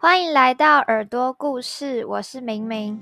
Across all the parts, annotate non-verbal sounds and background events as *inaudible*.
欢迎来到耳朵故事，我是明明。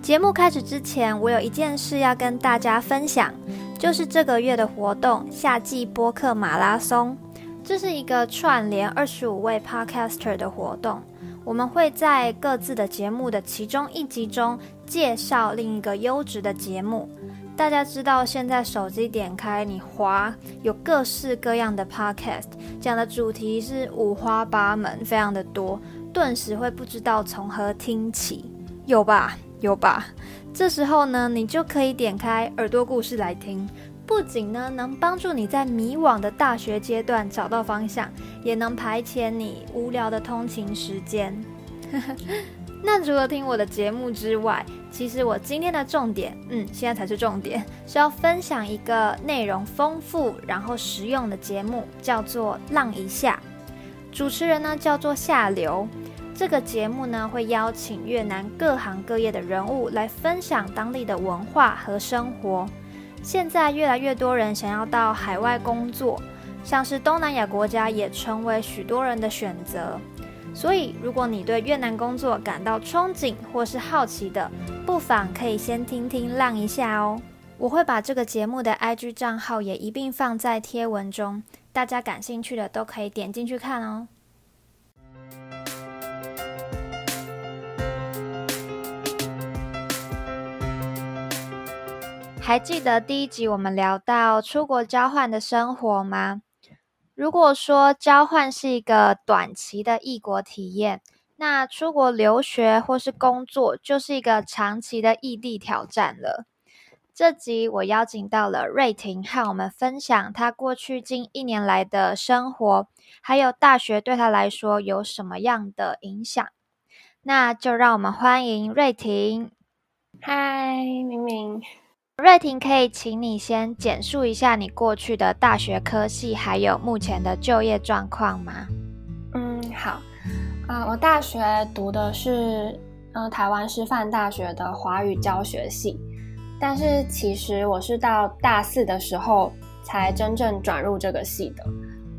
节目开始之前，我有一件事要跟大家分享，就是这个月的活动——夏季播客马拉松。这是一个串联二十五位 Podcaster 的活动。我们会在各自的节目的其中一集中介绍另一个优质的节目。大家知道，现在手机点开你滑，有各式各样的 podcast，讲的主题是五花八门，非常的多，顿时会不知道从何听起，有吧？有吧？这时候呢，你就可以点开耳朵故事来听。不仅呢能帮助你在迷惘的大学阶段找到方向，也能排遣你无聊的通勤时间。*laughs* 那除了听我的节目之外，其实我今天的重点，嗯，现在才是重点，是要分享一个内容丰富然后实用的节目，叫做《浪一下》。主持人呢叫做夏流。这个节目呢会邀请越南各行各业的人物来分享当地的文化和生活。现在越来越多人想要到海外工作，像是东南亚国家也成为许多人的选择。所以，如果你对越南工作感到憧憬或是好奇的，不妨可以先听听浪一下哦。我会把这个节目的 IG 账号也一并放在贴文中，大家感兴趣的都可以点进去看哦。还记得第一集我们聊到出国交换的生活吗？如果说交换是一个短期的异国体验，那出国留学或是工作就是一个长期的异地挑战了。这集我邀请到了瑞婷和我们分享她过去近一年来的生活，还有大学对她来说有什么样的影响。那就让我们欢迎瑞婷。嗨，明明。瑞婷，可以请你先简述一下你过去的大学科系，还有目前的就业状况吗？嗯，好。啊，我大学读的是嗯台湾师范大学的华语教学系，但是其实我是到大四的时候才真正转入这个系的。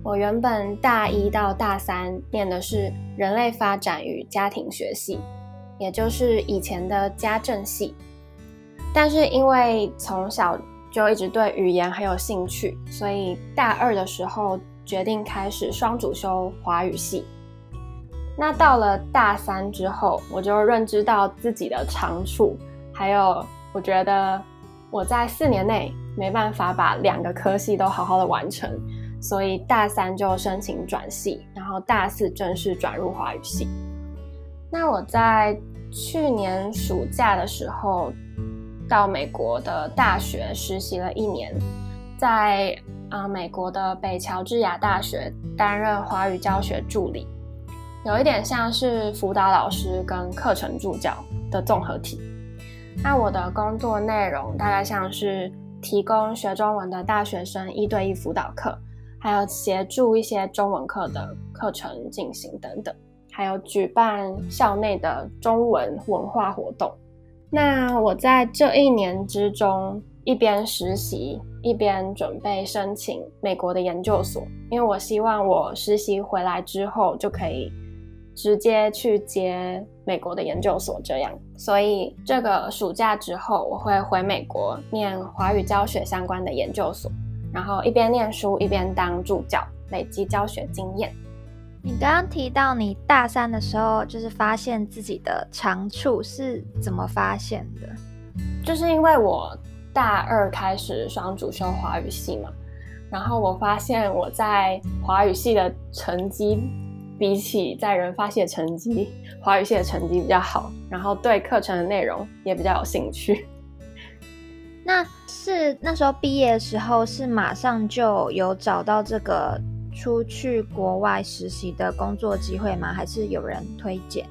我原本大一到大三念的是人类发展与家庭学系，也就是以前的家政系。但是因为从小就一直对语言很有兴趣，所以大二的时候决定开始双主修华语系。那到了大三之后，我就认知到自己的长处，还有我觉得我在四年内没办法把两个科系都好好的完成，所以大三就申请转系，然后大四正式转入华语系。那我在去年暑假的时候。到美国的大学实习了一年，在啊美国的北乔治亚大学担任华语教学助理，有一点像是辅导老师跟课程助教的综合体。那我的工作内容大概像是提供学中文的大学生一对一辅导课，还有协助一些中文课的课程进行等等，还有举办校内的中文文化活动。那我在这一年之中，一边实习一边准备申请美国的研究所，因为我希望我实习回来之后就可以直接去接美国的研究所，这样。所以这个暑假之后，我会回美国念华语教学相关的研究所，然后一边念书一边当助教，累积教学经验。你刚刚提到你大三的时候，就是发现自己的长处是怎么发现的？就是因为我大二开始双主修华语系嘛，然后我发现我在华语系的成绩比起在人发系的成绩，华语系的成绩比较好，然后对课程的内容也比较有兴趣。那是那时候毕业的时候，是马上就有找到这个。出去国外实习的工作机会吗？还是有人推荐？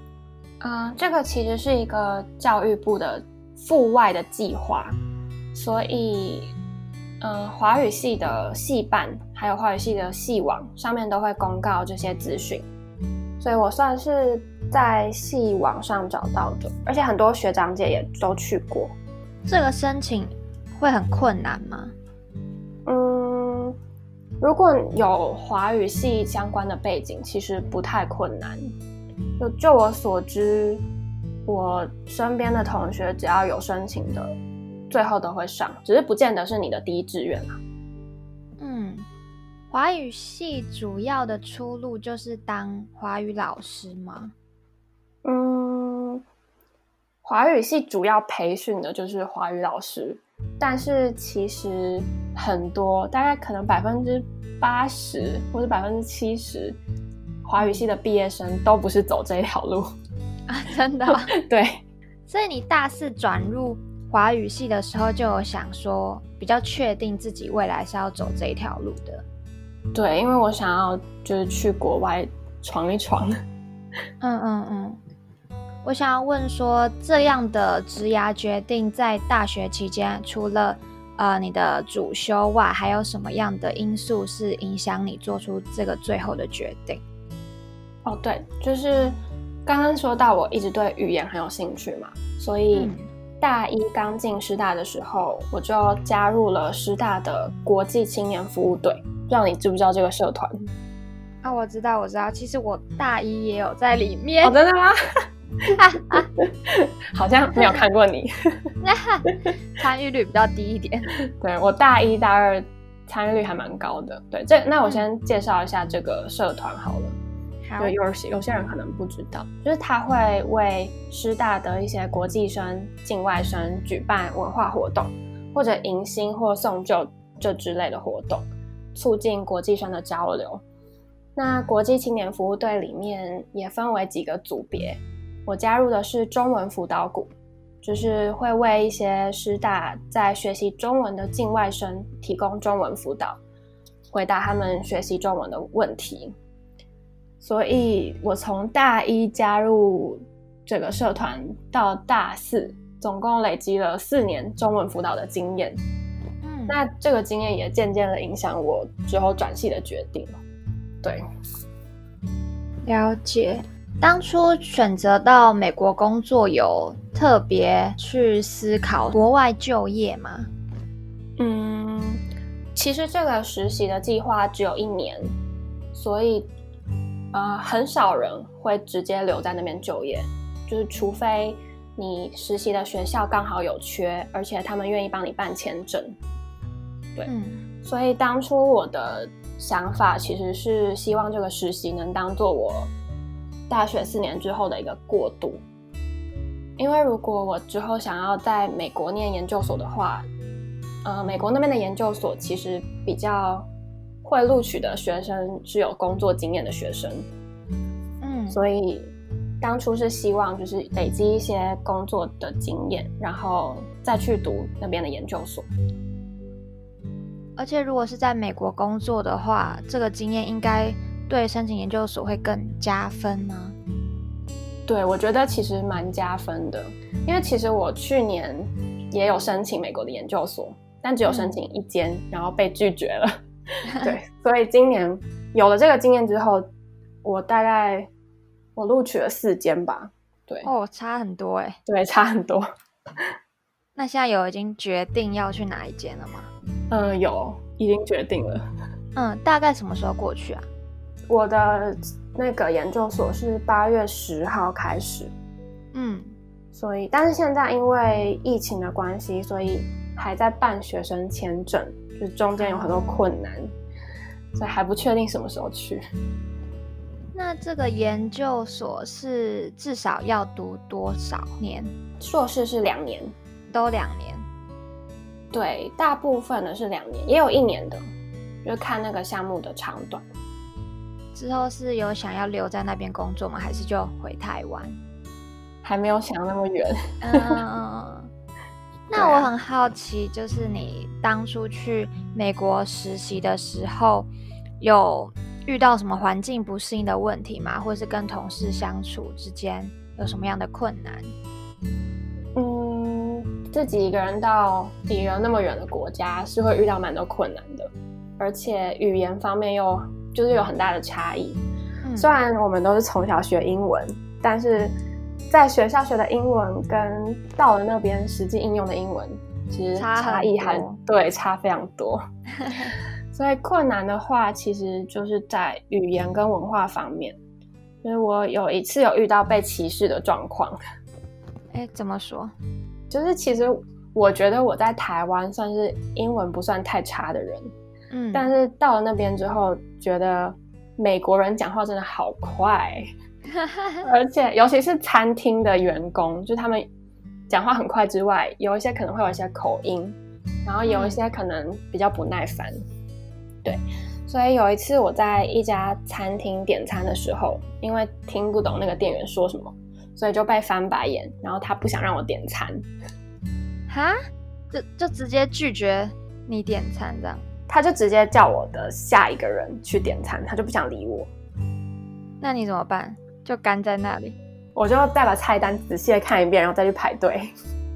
嗯，这个其实是一个教育部的赴外的计划，所以，嗯，华语系的系办还有华语系的系网上面都会公告这些资讯，所以我算是在系网上找到的，而且很多学长姐也都去过。这个申请会很困难吗？嗯，如果有华语系相关的背景，其实不太困难。就就我所知，我身边的同学只要有申请的，最后都会上，只是不见得是你的第一志愿啊。嗯，华语系主要的出路就是当华语老师吗？嗯，华语系主要培训的就是华语老师，但是其实很多，大概可能百分之八十或者百分之七十，华语系的毕业生都不是走这一条路。*laughs* 啊，真的哦、*laughs* 对，所以你大四转入华语系的时候，就有想说比较确定自己未来是要走这一条路的。对，因为我想要就是去国外闯一闯。*laughs* 嗯嗯嗯。我想要问说，这样的职涯决定在大学期间，除了呃你的主修外，还有什么样的因素是影响你做出这个最后的决定？哦，对，就是刚刚说到我一直对语言很有兴趣嘛，所以大一刚进师大的时候，我就加入了师大的国际青年服务队。不知道你知不知道这个社团？啊，我知道，我知道，其实我大一也有在里面。哦，真的吗？*laughs* *laughs* 好像没有看过你，*laughs* 参与率比较低一点。对我大一、大二参与率还蛮高的。对，这那我先介绍一下这个社团好了。好，有些有些人可能不知道，就是他会为师大的一些国际生、境外生举办文化活动，或者迎新或送旧这之类的活动，促进国际生的交流。那国际青年服务队里面也分为几个组别。我加入的是中文辅导股，就是会为一些师大在学习中文的境外生提供中文辅导，回答他们学习中文的问题。所以我从大一加入这个社团到大四，总共累积了四年中文辅导的经验。嗯，那这个经验也渐渐的影响我之后转系的决定。对，了解。当初选择到美国工作，有特别去思考国外就业吗？嗯，其实这个实习的计划只有一年，所以呃，很少人会直接留在那边就业，就是除非你实习的学校刚好有缺，而且他们愿意帮你办签证。对，所以当初我的想法其实是希望这个实习能当做我。大学四年之后的一个过渡，因为如果我之后想要在美国念研究所的话，呃，美国那边的研究所其实比较会录取的学生是有工作经验的学生，嗯，所以当初是希望就是累积一些工作的经验，然后再去读那边的研究所。而且如果是在美国工作的话，这个经验应该。对申请研究所会更加分吗？对，我觉得其实蛮加分的，因为其实我去年也有申请美国的研究所，但只有申请一间，然后被拒绝了。*laughs* 对，所以今年有了这个经验之后，我大概我录取了四间吧。对，哦，差很多哎。对，差很多。*laughs* 那现在有已经决定要去哪一间了吗？嗯，有，已经决定了。嗯，大概什么时候过去啊？我的那个研究所是八月十号开始，嗯，所以但是现在因为疫情的关系，所以还在办学生签证，就中间有很多困难，所以还不确定什么时候去。那这个研究所是至少要读多少年？硕士是两年，都两年。对，大部分的是两年，也有一年的，就看那个项目的长短。之后是有想要留在那边工作吗？还是就回台湾？还没有想那么远。嗯，*laughs* 那我很好奇，就是你当初去美国实习的时候，有遇到什么环境不适应的问题吗？或者是跟同事相处之间有什么样的困难？嗯，自己一个人到离人那么远的国家，是会遇到蛮多困难的，而且语言方面又。就是有很大的差异，嗯，虽然我们都是从小学英文，但是在学校学的英文跟到了那边实际应用的英文，其实差异还对差非常多。*laughs* 所以困难的话，其实就是在语言跟文化方面。所以我有一次有遇到被歧视的状况。哎，怎么说？就是其实我觉得我在台湾算是英文不算太差的人，嗯，但是到了那边之后，觉得美国人讲话真的好快，*laughs* 而且尤其是餐厅的员工，就他们讲话很快之外，有一些可能会有一些口音，然后有一些可能比较不耐烦。对，所以有一次我在一家餐厅点餐的时候，因为听不懂那个店员说什么，所以就被翻白眼，然后他不想让我点餐，哈，就就直接拒绝你点餐这样，他就直接叫我的下一个人去点餐，他就不想理我，那你怎么办？就干在那里？我就再把菜单仔细的看一遍，然后再去排队，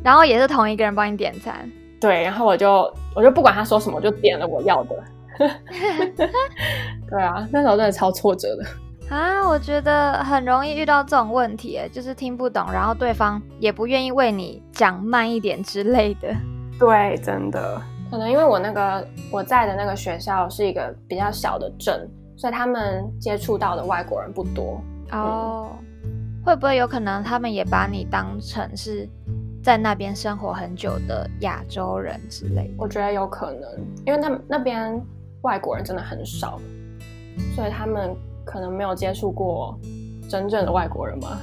然后也是同一个人帮你点餐，对，然后我就我就不管他说什么，我就点了我要的。*laughs* 对啊，那时候真的超挫折的啊！我觉得很容易遇到这种问题，就是听不懂，然后对方也不愿意为你讲慢一点之类的。对，真的，可能因为我那个我在的那个学校是一个比较小的镇，所以他们接触到的外国人不多哦。会不会有可能他们也把你当成是在那边生活很久的亚洲人之类？我觉得有可能，因为他们那边。外国人真的很少，所以他们可能没有接触过真正的外国人吗？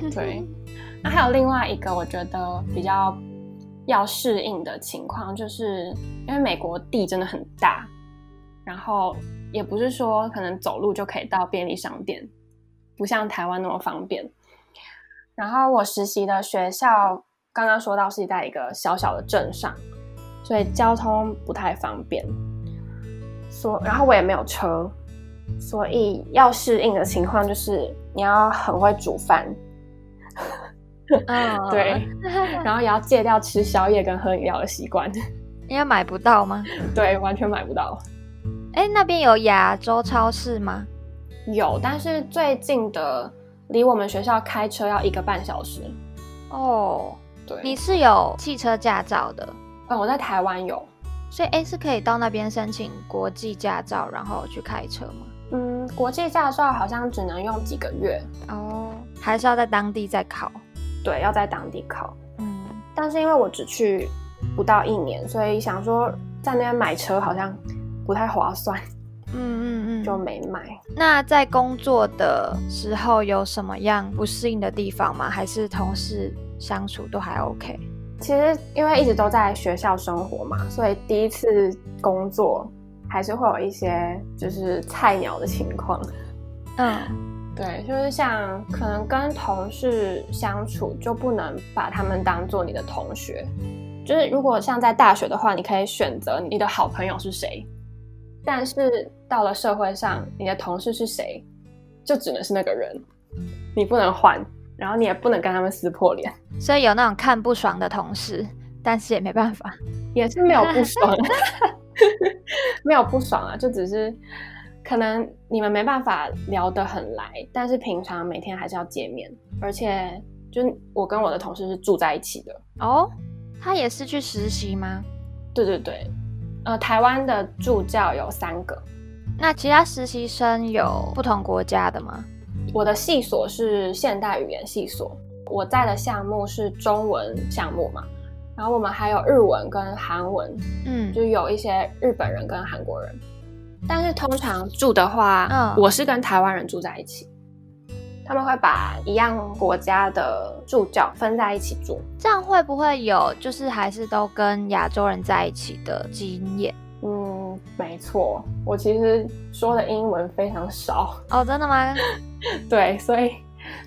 *laughs* 对。*laughs* 那还有另外一个我觉得比较要适应的情况，就是因为美国地真的很大，然后也不是说可能走路就可以到便利商店，不像台湾那么方便。然后我实习的学校刚刚说到是在一个小小的镇上，所以交通不太方便。所然后我也没有车，所以要适应的情况就是你要很会煮饭，嗯，对，*laughs* 然后也要戒掉吃宵夜跟喝饮料的习惯。*laughs* 因为买不到吗？对，完全买不到。哎，那边有亚洲超市吗？有，但是最近的离我们学校开车要一个半小时。哦，对，你是有汽车驾照的？嗯，我在台湾有。所以，哎，是可以到那边申请国际驾照，然后去开车吗？嗯，国际驾照好像只能用几个月哦，还是要在当地再考？对，要在当地考。嗯，但是因为我只去不到一年，所以想说在那边买车好像不太划算。嗯嗯嗯，就没买。那在工作的时候有什么样不适应的地方吗？还是同事相处都还 OK？其实因为一直都在学校生活嘛，所以第一次工作还是会有一些就是菜鸟的情况。嗯，*laughs* 对，就是像可能跟同事相处就不能把他们当做你的同学。就是如果像在大学的话，你可以选择你的好朋友是谁，但是到了社会上，你的同事是谁，就只能是那个人，你不能换。然后你也不能跟他们撕破脸，所以有那种看不爽的同事，但是也没办法，也是没有不爽，*laughs* 没有不爽啊，就只是可能你们没办法聊得很来，但是平常每天还是要见面，而且就我跟我的同事是住在一起的。哦，他也是去实习吗？对对对，呃，台湾的助教有三个，那其他实习生有不同国家的吗？我的系所是现代语言系所，我在的项目是中文项目嘛，然后我们还有日文跟韩文，嗯，就有一些日本人跟韩国人，但是通常住的话，嗯，我是跟台湾人住在一起，他们会把一样国家的助教分在一起住，这样会不会有就是还是都跟亚洲人在一起的经验？嗯，没错，我其实说的英文非常少。哦，真的吗？*laughs* 对，所以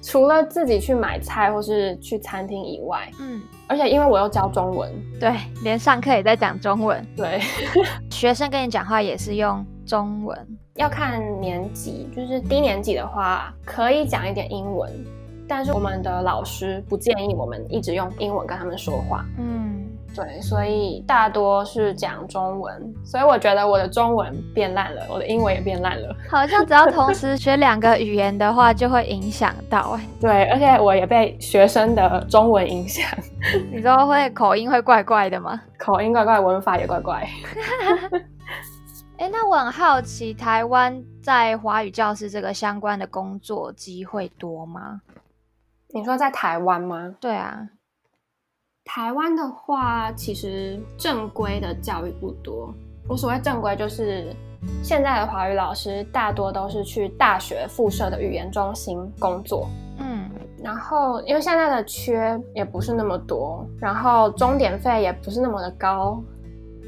除了自己去买菜或是去餐厅以外，嗯，而且因为我又教中文，对，连上课也在讲中文，对，*laughs* 学生跟你讲话也是用中文，要看年级，就是低年级的话可以讲一点英文，但是我们的老师不建议我们一直用英文跟他们说话，嗯。对，所以大多是讲中文，所以我觉得我的中文变烂了，我的英文也变烂了。好像只要同时学两个语言的话，就会影响到。*laughs* 对，而且我也被学生的中文影响。*laughs* 你说会口音会怪怪的吗？口音怪怪，文法也怪怪。*laughs* 哎，那我很好奇，台湾在华语教师这个相关的工作机会多吗？你说在台湾吗？对啊，台湾的话，其实正规的教育不多。我所谓正规，就是现在的华语老师大多都是去大学附设的语言中心工作。嗯，然后因为现在的缺也不是那么多，然后钟点费也不是那么的高。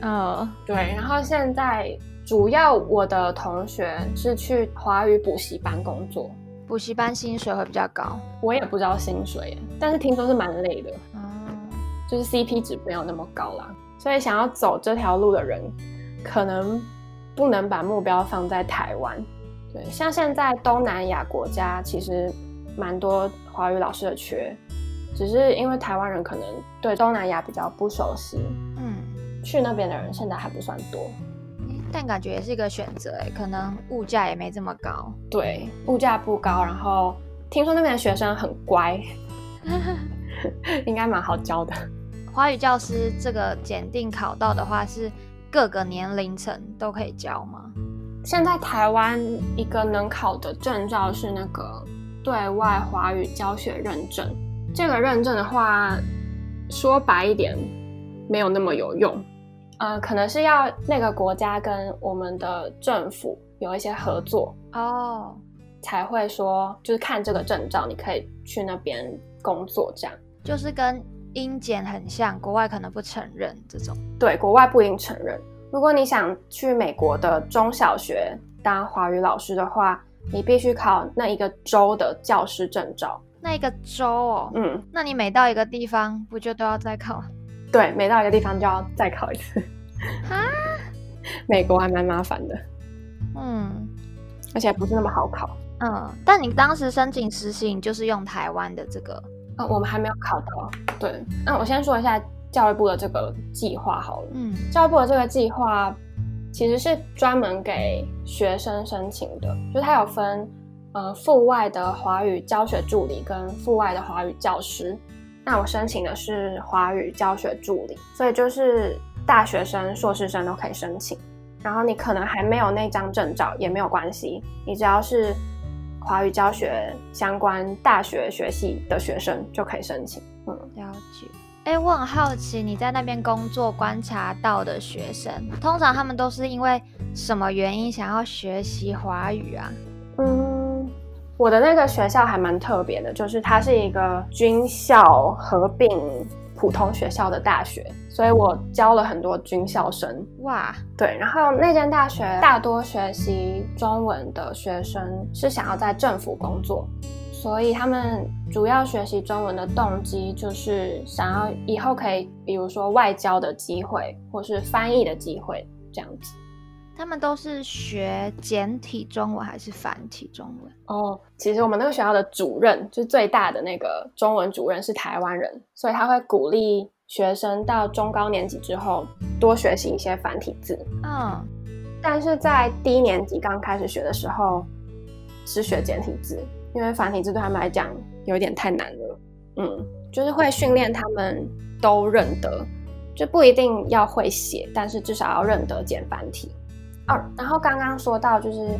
嗯，对，然后现在。主要我的同学是去华语补习班工作，补习班薪水会比较高，我也不知道薪水，但是听说是蛮累的，嗯，就是 CP 值没有那么高啦，所以想要走这条路的人，可能不能把目标放在台湾，对，像现在东南亚国家其实蛮多华语老师的缺，只是因为台湾人可能对东南亚比较不熟悉，嗯，去那边的人现在还不算多。但感觉也是一个选择哎，可能物价也没这么高。对，物价不高，然后听说那边的学生很乖，*laughs* 应该蛮好教的。华语教师这个检定考到的话，是各个年龄层都可以教吗？现在台湾一个能考的证照是那个对外华语教学认证，这个认证的话，说白一点，没有那么有用。呃，可能是要那个国家跟我们的政府有一些合作哦，才会说就是看这个证照，你可以去那边工作，这样就是跟英检很像，国外可能不承认这种。对，国外不应承认。如果你想去美国的中小学当华语老师的话，你必须考那一个州的教师证照。那一个州哦，嗯，那你每到一个地方不就都要再考？*laughs* 对，每到一个地方就要再考一次。啊，*laughs* 美国还蛮麻烦的，嗯，而且不是那么好考。嗯，但你当时申请实习就是用台湾的这个？呃，我们还没有考到。对，那我先说一下教育部的这个计划好了。嗯，教育部的这个计划其实是专门给学生申请的，就它有分呃阜外的华语教学助理跟阜外的华语教师。那我申请的是华语教学助理，所以就是大学生、硕士生都可以申请。然后你可能还没有那张证照也没有关系，你只要是华语教学相关大学学系的学生就可以申请。嗯，了解。哎，我很好奇你在那边工作观察到的学生，通常他们都是因为什么原因想要学习华语啊？嗯。我的那个学校还蛮特别的，就是它是一个军校合并普通学校的大学，所以我教了很多军校生。哇，对，然后那间大学大多学习中文的学生是想要在政府工作，所以他们主要学习中文的动机就是想要以后可以，比如说外交的机会，或是翻译的机会这样子。他们都是学简体中文还是繁体中文？哦，其实我们那个学校的主任，就是最大的那个中文主任是台湾人，所以他会鼓励学生到中高年级之后多学习一些繁体字。嗯，但是在低年级刚开始学的时候，是学简体字，因为繁体字对他们来讲有点太难了。嗯，就是会训练他们都认得，就不一定要会写，但是至少要认得简繁体。哦，然后刚刚说到，就是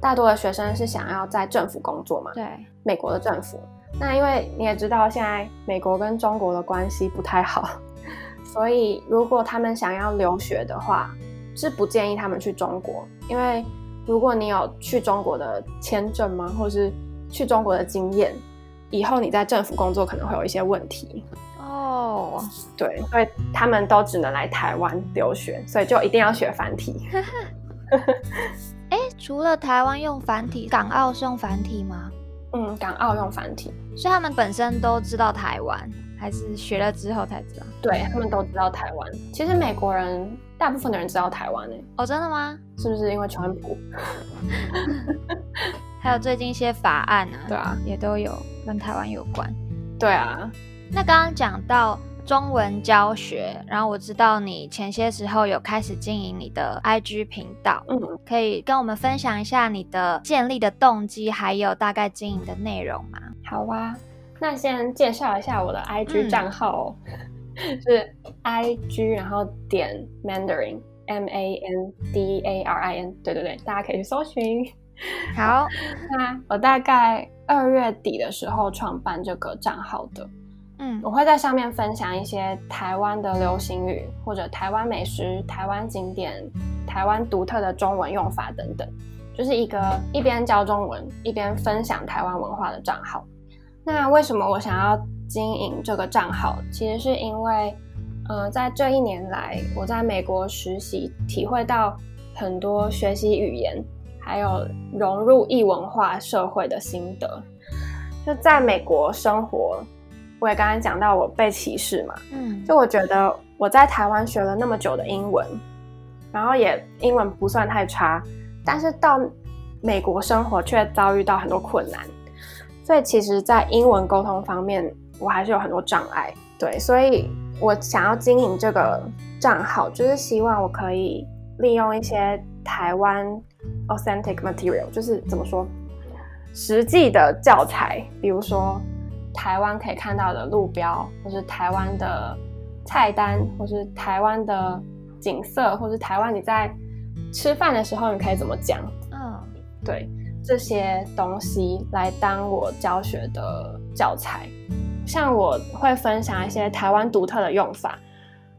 大多的学生是想要在政府工作嘛？对，美国的政府。那因为你也知道，现在美国跟中国的关系不太好，*laughs* 所以如果他们想要留学的话，是不建议他们去中国，因为如果你有去中国的签证吗，或是去中国的经验，以后你在政府工作可能会有一些问题。哦，对，所以他们都只能来台湾留学，所以就一定要学繁体。*laughs* 哎，除了台湾用繁体，港澳是用繁体吗？嗯，港澳用繁体，所以他们本身都知道台湾，还是学了之后才知道？对他们都知道台湾。其实美国人大部分的人知道台湾呢。哦，真的吗？是不是因为川普？*laughs* 还有最近一些法案啊，对啊，也都有跟台湾有关。对啊。那刚刚讲到中文教学，然后我知道你前些时候有开始经营你的 IG 频道，嗯，可以跟我们分享一下你的建立的动机，还有大概经营的内容吗？好啊，那先介绍一下我的 IG 嗯。账号、哦，*laughs* 是 IG 然后点 Mandarin M A N D A R I N，对对对，大家可以去搜寻。好，*laughs* 那我大概二月底的时候创办这个账号的，嗯我会在上面分享一些台湾的流行语，或者台湾美食、台湾景点、台湾独特的中文用法等等，就是一个一边教中文一边分享台湾文化的账号。那为什么我想要经营这个账号？其实是因为，呃，在这一年来，我在美国实习，体会到很多学习语言还有融入异文化社会的心得。就在美国生活，我也刚刚讲到我被歧视嘛，嗯就我觉得我在台湾学了那么久的英文，然后也英文不算太差，但是到美国生活却遭遇到很多困难，所以其实，在英文沟通方面，我还是有很多障碍。对，所以我想要经营这个账号，就是希望我可以利用一些台湾 authentic material，就是怎么说，实际的教材，比如说台湾可以看到的路标，或是台湾的菜单，或是台湾的景色，或是台湾你在吃饭的时候你可以怎么讲，嗯对这些东西来当我教学的教材。像我会分享一些台湾独特的用法，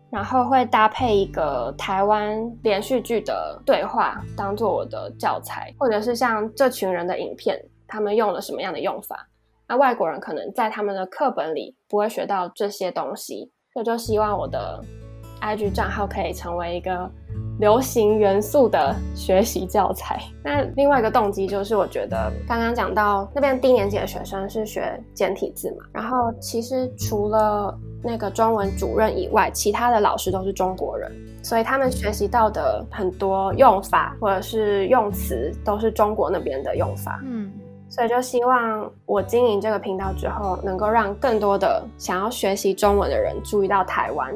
然后会搭配一个台湾连续剧的对话当做我的教材，或者是像这群人的影片，他们用了什么样的用法。那外国人可能在他们的课本里不会学到这些东西，所以就希望我的 IG 账号可以成为一个流行元素的学习教材。那另外一个动机就是，我觉得刚刚讲到那边低年级的学生是学简体字嘛，然后其实除了那个中文主任以外，其他的老师都是中国人，所以他们学习到的很多用法或者是用词都是中国那边的用法。嗯所以就希望我经营这个频道之后，能够让更多的想要学习中文的人注意到台湾，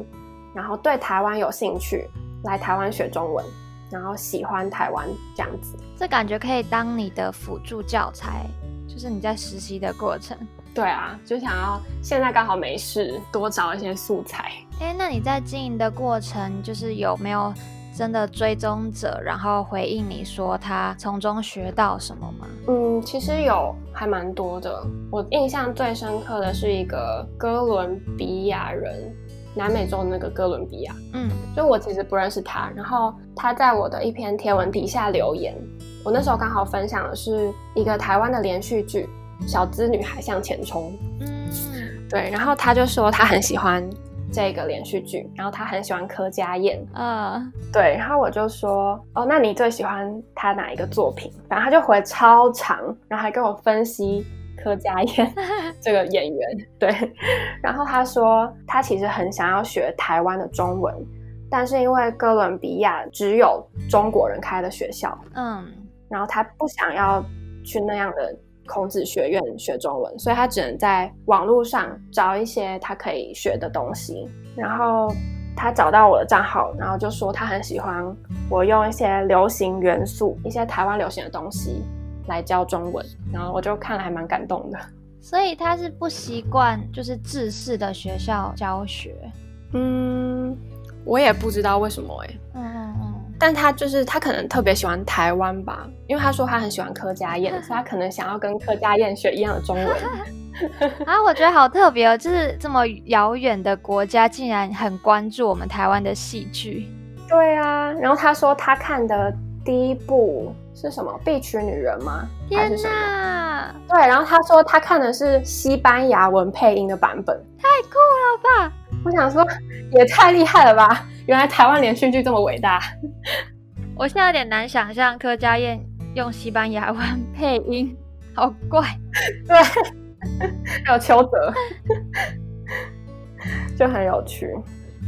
然后对台湾有兴趣，来台湾学中文，然后喜欢台湾这样子。这感觉可以当你的辅助教材，就是你在实习的过程。对啊，就想要现在刚好没事，多找一些素材。哎，那你在经营的过程，就是有没有真的追踪者，然后回应你说他从中学到什么吗？嗯，其实有还蛮多的。我印象最深刻的是一个哥伦比亚人，南美洲的那个哥伦比亚。嗯就我其实不认识他，然后他在我的一篇贴文底下留言。我那时候刚好分享的是一个台湾的连续剧《小资女孩向前冲》，嗯对，然后他就说他很喜欢这个连续剧，然后他很喜欢柯佳燕，嗯，对，然后我就说哦，那你最喜欢他哪一个作品？反正他就回超长，然后还跟我分析柯佳燕 *laughs* 这个演员，对，然后他说他其实很想要学台湾的中文，但是因为哥伦比亚只有中国人开的学校，嗯。然后他不想要去那样的孔子学院学中文，所以他只能在网络上找一些他可以学的东西。然后他找到我的账号，然后就说他很喜欢我用一些流行元素、一些台湾流行的东西来教中文，然后我就看了还蛮感动的。所以他是不习惯就是制式的学校教学。嗯，我也不知道为什么哎、嗯嗯嗯，但他就是他可能特别喜欢台湾吧，因为他说他很喜欢柯佳燕，所以他可能想要跟柯佳燕学一样的中文。*laughs* 啊，我觉得好特别哦，就是这么遥远的国家，竟然很关注我们台湾的戏剧。对啊，然后他说他看的第一部是什么？《碧曲女人》吗？天？哪，对，然后他说他看的是西班牙文配音的版本。太酷了吧！我想说，也太厉害了吧！原来台湾连续剧这么伟大。我现在有点难想象柯佳燕用西班牙文 *laughs* 配音，好怪。对，还有邱泽，就很有趣。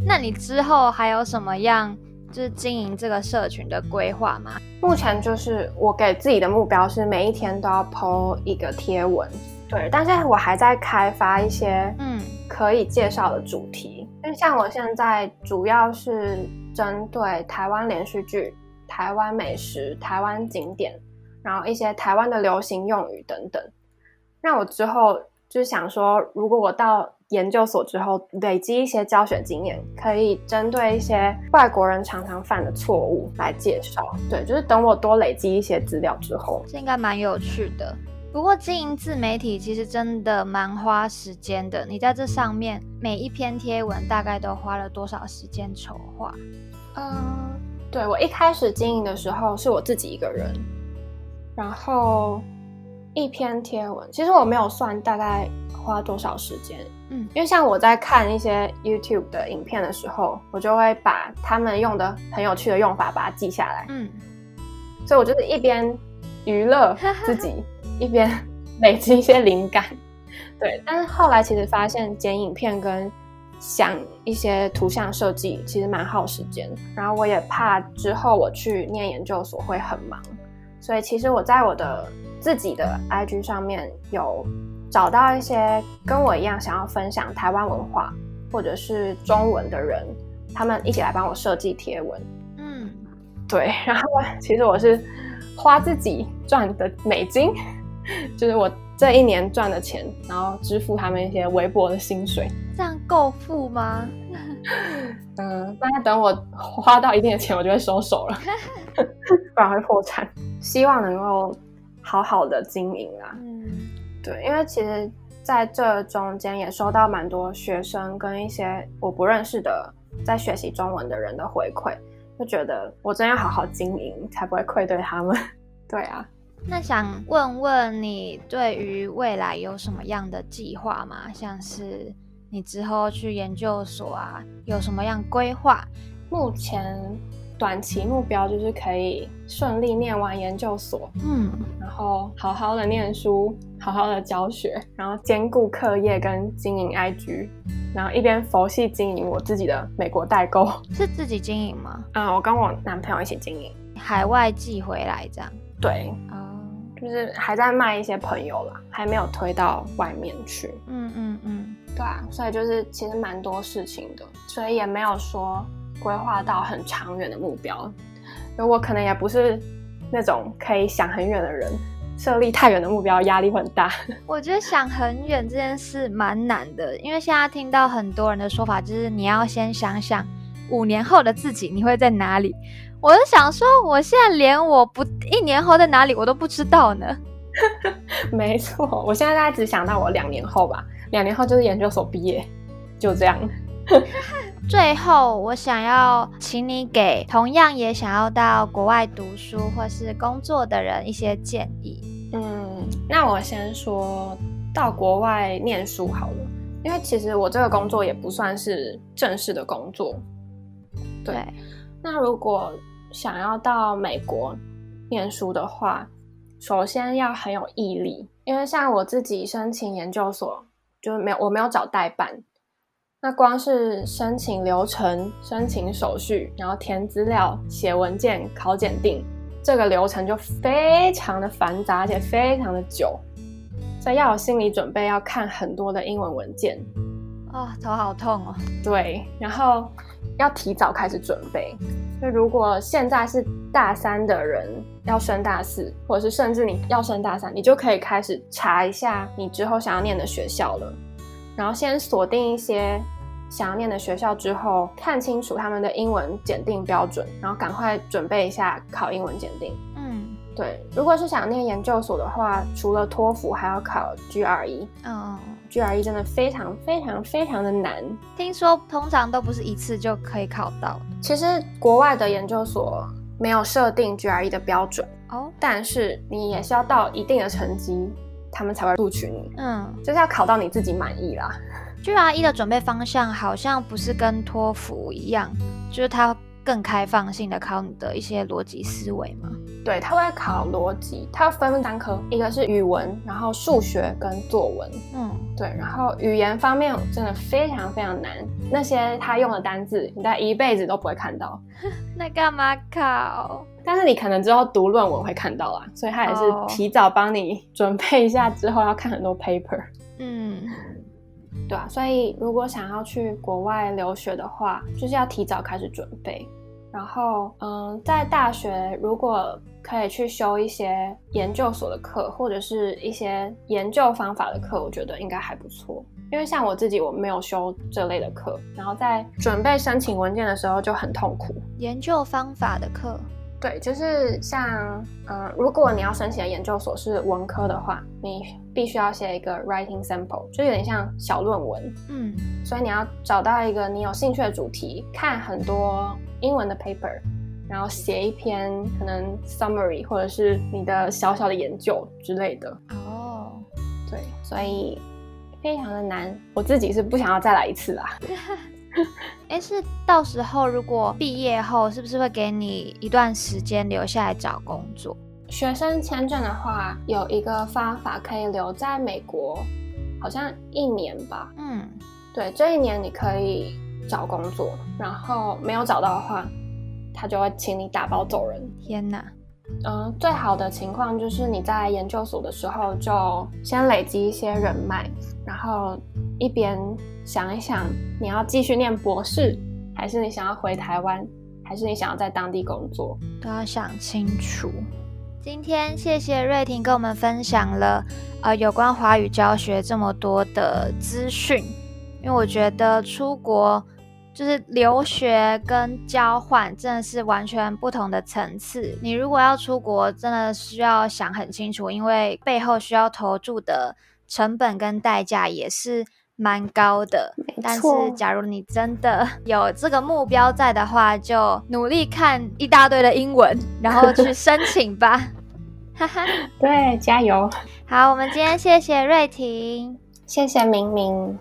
那你之后还有什么样就是经营这个社群的规划吗？目前就是我给自己的目标是每一天都要 PO 一个贴文，对，但是我还在开发一些嗯可以介绍的主题，因为像我现在主要是针对台湾连续剧、台湾美食、台湾景点，然后一些台湾的流行用语等等。那我之后就想说，如果我到研究所之后累积一些教学经验，可以针对一些外国人常常犯的错误来介绍。对，就是等我多累积一些资料之后，这应该蛮有趣的。不过经营自媒体其实真的蛮花时间的。你在这上面每一篇贴文大概都花了多少时间筹划？嗯，对我一开始经营的时候是我自己一个人，然后一篇贴文，其实我没有算大概花多少时间。嗯，因为像我在看一些 YouTube 的影片的时候，我就会把他们用的很有趣的用法把它记下来。嗯，所以我就是一边娱乐自己。*laughs* 一边累积一些灵感，对，但是后来其实发现剪影片跟想一些图像设计其实蛮耗时间，然后我也怕之后我去念研究所会很忙，所以其实我在我的自己的 IG 上面有找到一些跟我一样想要分享台湾文化或者是中文的人，他们一起来帮我设计贴文，嗯，对，然后其实我是花自己赚的美金。*laughs* 就是我这一年赚的钱，然后支付他们一些微薄的薪水，这样够付吗？*laughs* 嗯，那等我花到一定的钱，我就会收手了，*laughs* 不然会破产。希望能够好好的经营啊。嗯，对，因为其实在这中间也收到蛮多学生跟一些我不认识的在学习中文的人的回馈，就觉得我真要好好经营，才不会愧对他们。对啊。那想问问你，对于未来有什么样的计划吗？像是你之后去研究所啊，有什么样规划？目前短期目标就是可以顺利念完研究所，嗯，然后好好的念书，好好的教学，然后兼顾课业跟经营 IG，然后一边佛系经营我自己的美国代购。是自己经营吗？嗯，我跟我男朋友一起经营，海外寄回来这样。对。就是还在卖一些朋友啦，还没有推到外面去。嗯嗯嗯，对啊，所以就是其实蛮多事情的，所以也没有说规划到很长远的目标。我可能也不是那种可以想很远的人，设立太远的目标压力会很大。*laughs* 我觉得想很远这件事蛮难的，因为现在听到很多人的说法，就是你要先想想五年后的自己你会在哪里。我就想说，我现在连我不一年后在哪里我都不知道呢。*laughs* 没错，我现在大概只想到我两年后吧，两年后就是研究所毕业，就这样。*laughs* 最后，我想要请你给同样也想要到国外读书或是工作的人一些建议。嗯，那我先说到国外念书好了，因为其实我这个工作也不算是正式的工作。对，那如果想要到美国念书的话，首先要很有毅力，因为像我自己申请研究所，就没有我没有找代办，那光是申请流程、申请手续，然后填资料、写文件、考检定，这个流程就非常的繁杂，而且非常的久，所以要有心理准备，要看很多的英文文件。啊，头好痛哦。对，然后。要提早开始准备。那如果现在是大三的人要升大四，或者是甚至你要升大三，你就可以开始查一下你之后想要念的学校了。然后先锁定一些想要念的学校之后，看清楚他们的英文检定标准，然后赶快准备一下考英文检定。嗯，对。如果是想念研究所的话，除了托福，还要考 GRE。嗯。GRE 真的非常非常非常的难，听说通常都不是一次就可以考到。其实国外的研究所没有设定 GRE 的标准哦，但是你也是要到一定的成绩，他们才会录取你。嗯，就是要考到你自己满意啦。GRE 的准备方向好像不是跟托福一样，就是它。更开放性的考你的一些逻辑思维吗？对，他会考逻辑，他分三科，一个是语文，然后数学跟作文。嗯，对，然后语言方面真的非常非常难，那些他用的单字，你在一辈子都不会看到。*laughs* 那干嘛考？但是你可能之后读论文会看到啊，所以他也是提早帮你准备一下，之后要看很多 paper。嗯。对啊，所以如果想要去国外留学的话，就是要提早开始准备。然后，嗯，在大学如果可以去修一些研究所的课，或者是一些研究方法的课，我觉得应该还不错。因为像我自己，我没有修这类的课，然后在准备申请文件的时候就很痛苦。研究方法的课。对，就是像，嗯，如果你要申请的研究所是文科的话，你必须要写一个 writing sample，就有点像小论文。嗯，所以你要找到一个你有兴趣的主题，看很多英文的 paper，然后写一篇可能 summary 或者是你的小小的研究之类的。哦，对，所以非常的难，我自己是不想要再来一次啦。*laughs* 哎，是到时候如果毕业后，是不是会给你一段时间留下来找工作？学生签证的话，有一个方法可以留在美国，好像一年吧。嗯，对，这一年你可以找工作，然后没有找到的话，他就会请你打包走人。天哪！嗯，最好的情况就是你在研究所的时候就先累积一些人脉，然后一边想一想你要继续念博士，还是你想要回台湾，还是你想要在当地工作，都要想清楚。今天谢谢瑞婷跟我们分享了呃有关华语教学这么多的资讯，因为我觉得出国。就是留学跟交换真的是完全不同的层次。你如果要出国，真的需要想很清楚，因为背后需要投注的成本跟代价也是蛮高的。但是，假如你真的 *laughs* 有这个目标在的话，就努力看一大堆的英文，然后去 *laughs* 申请吧。哈哈，*laughs* 对，加油！好，我们今天谢谢瑞婷，谢谢明明。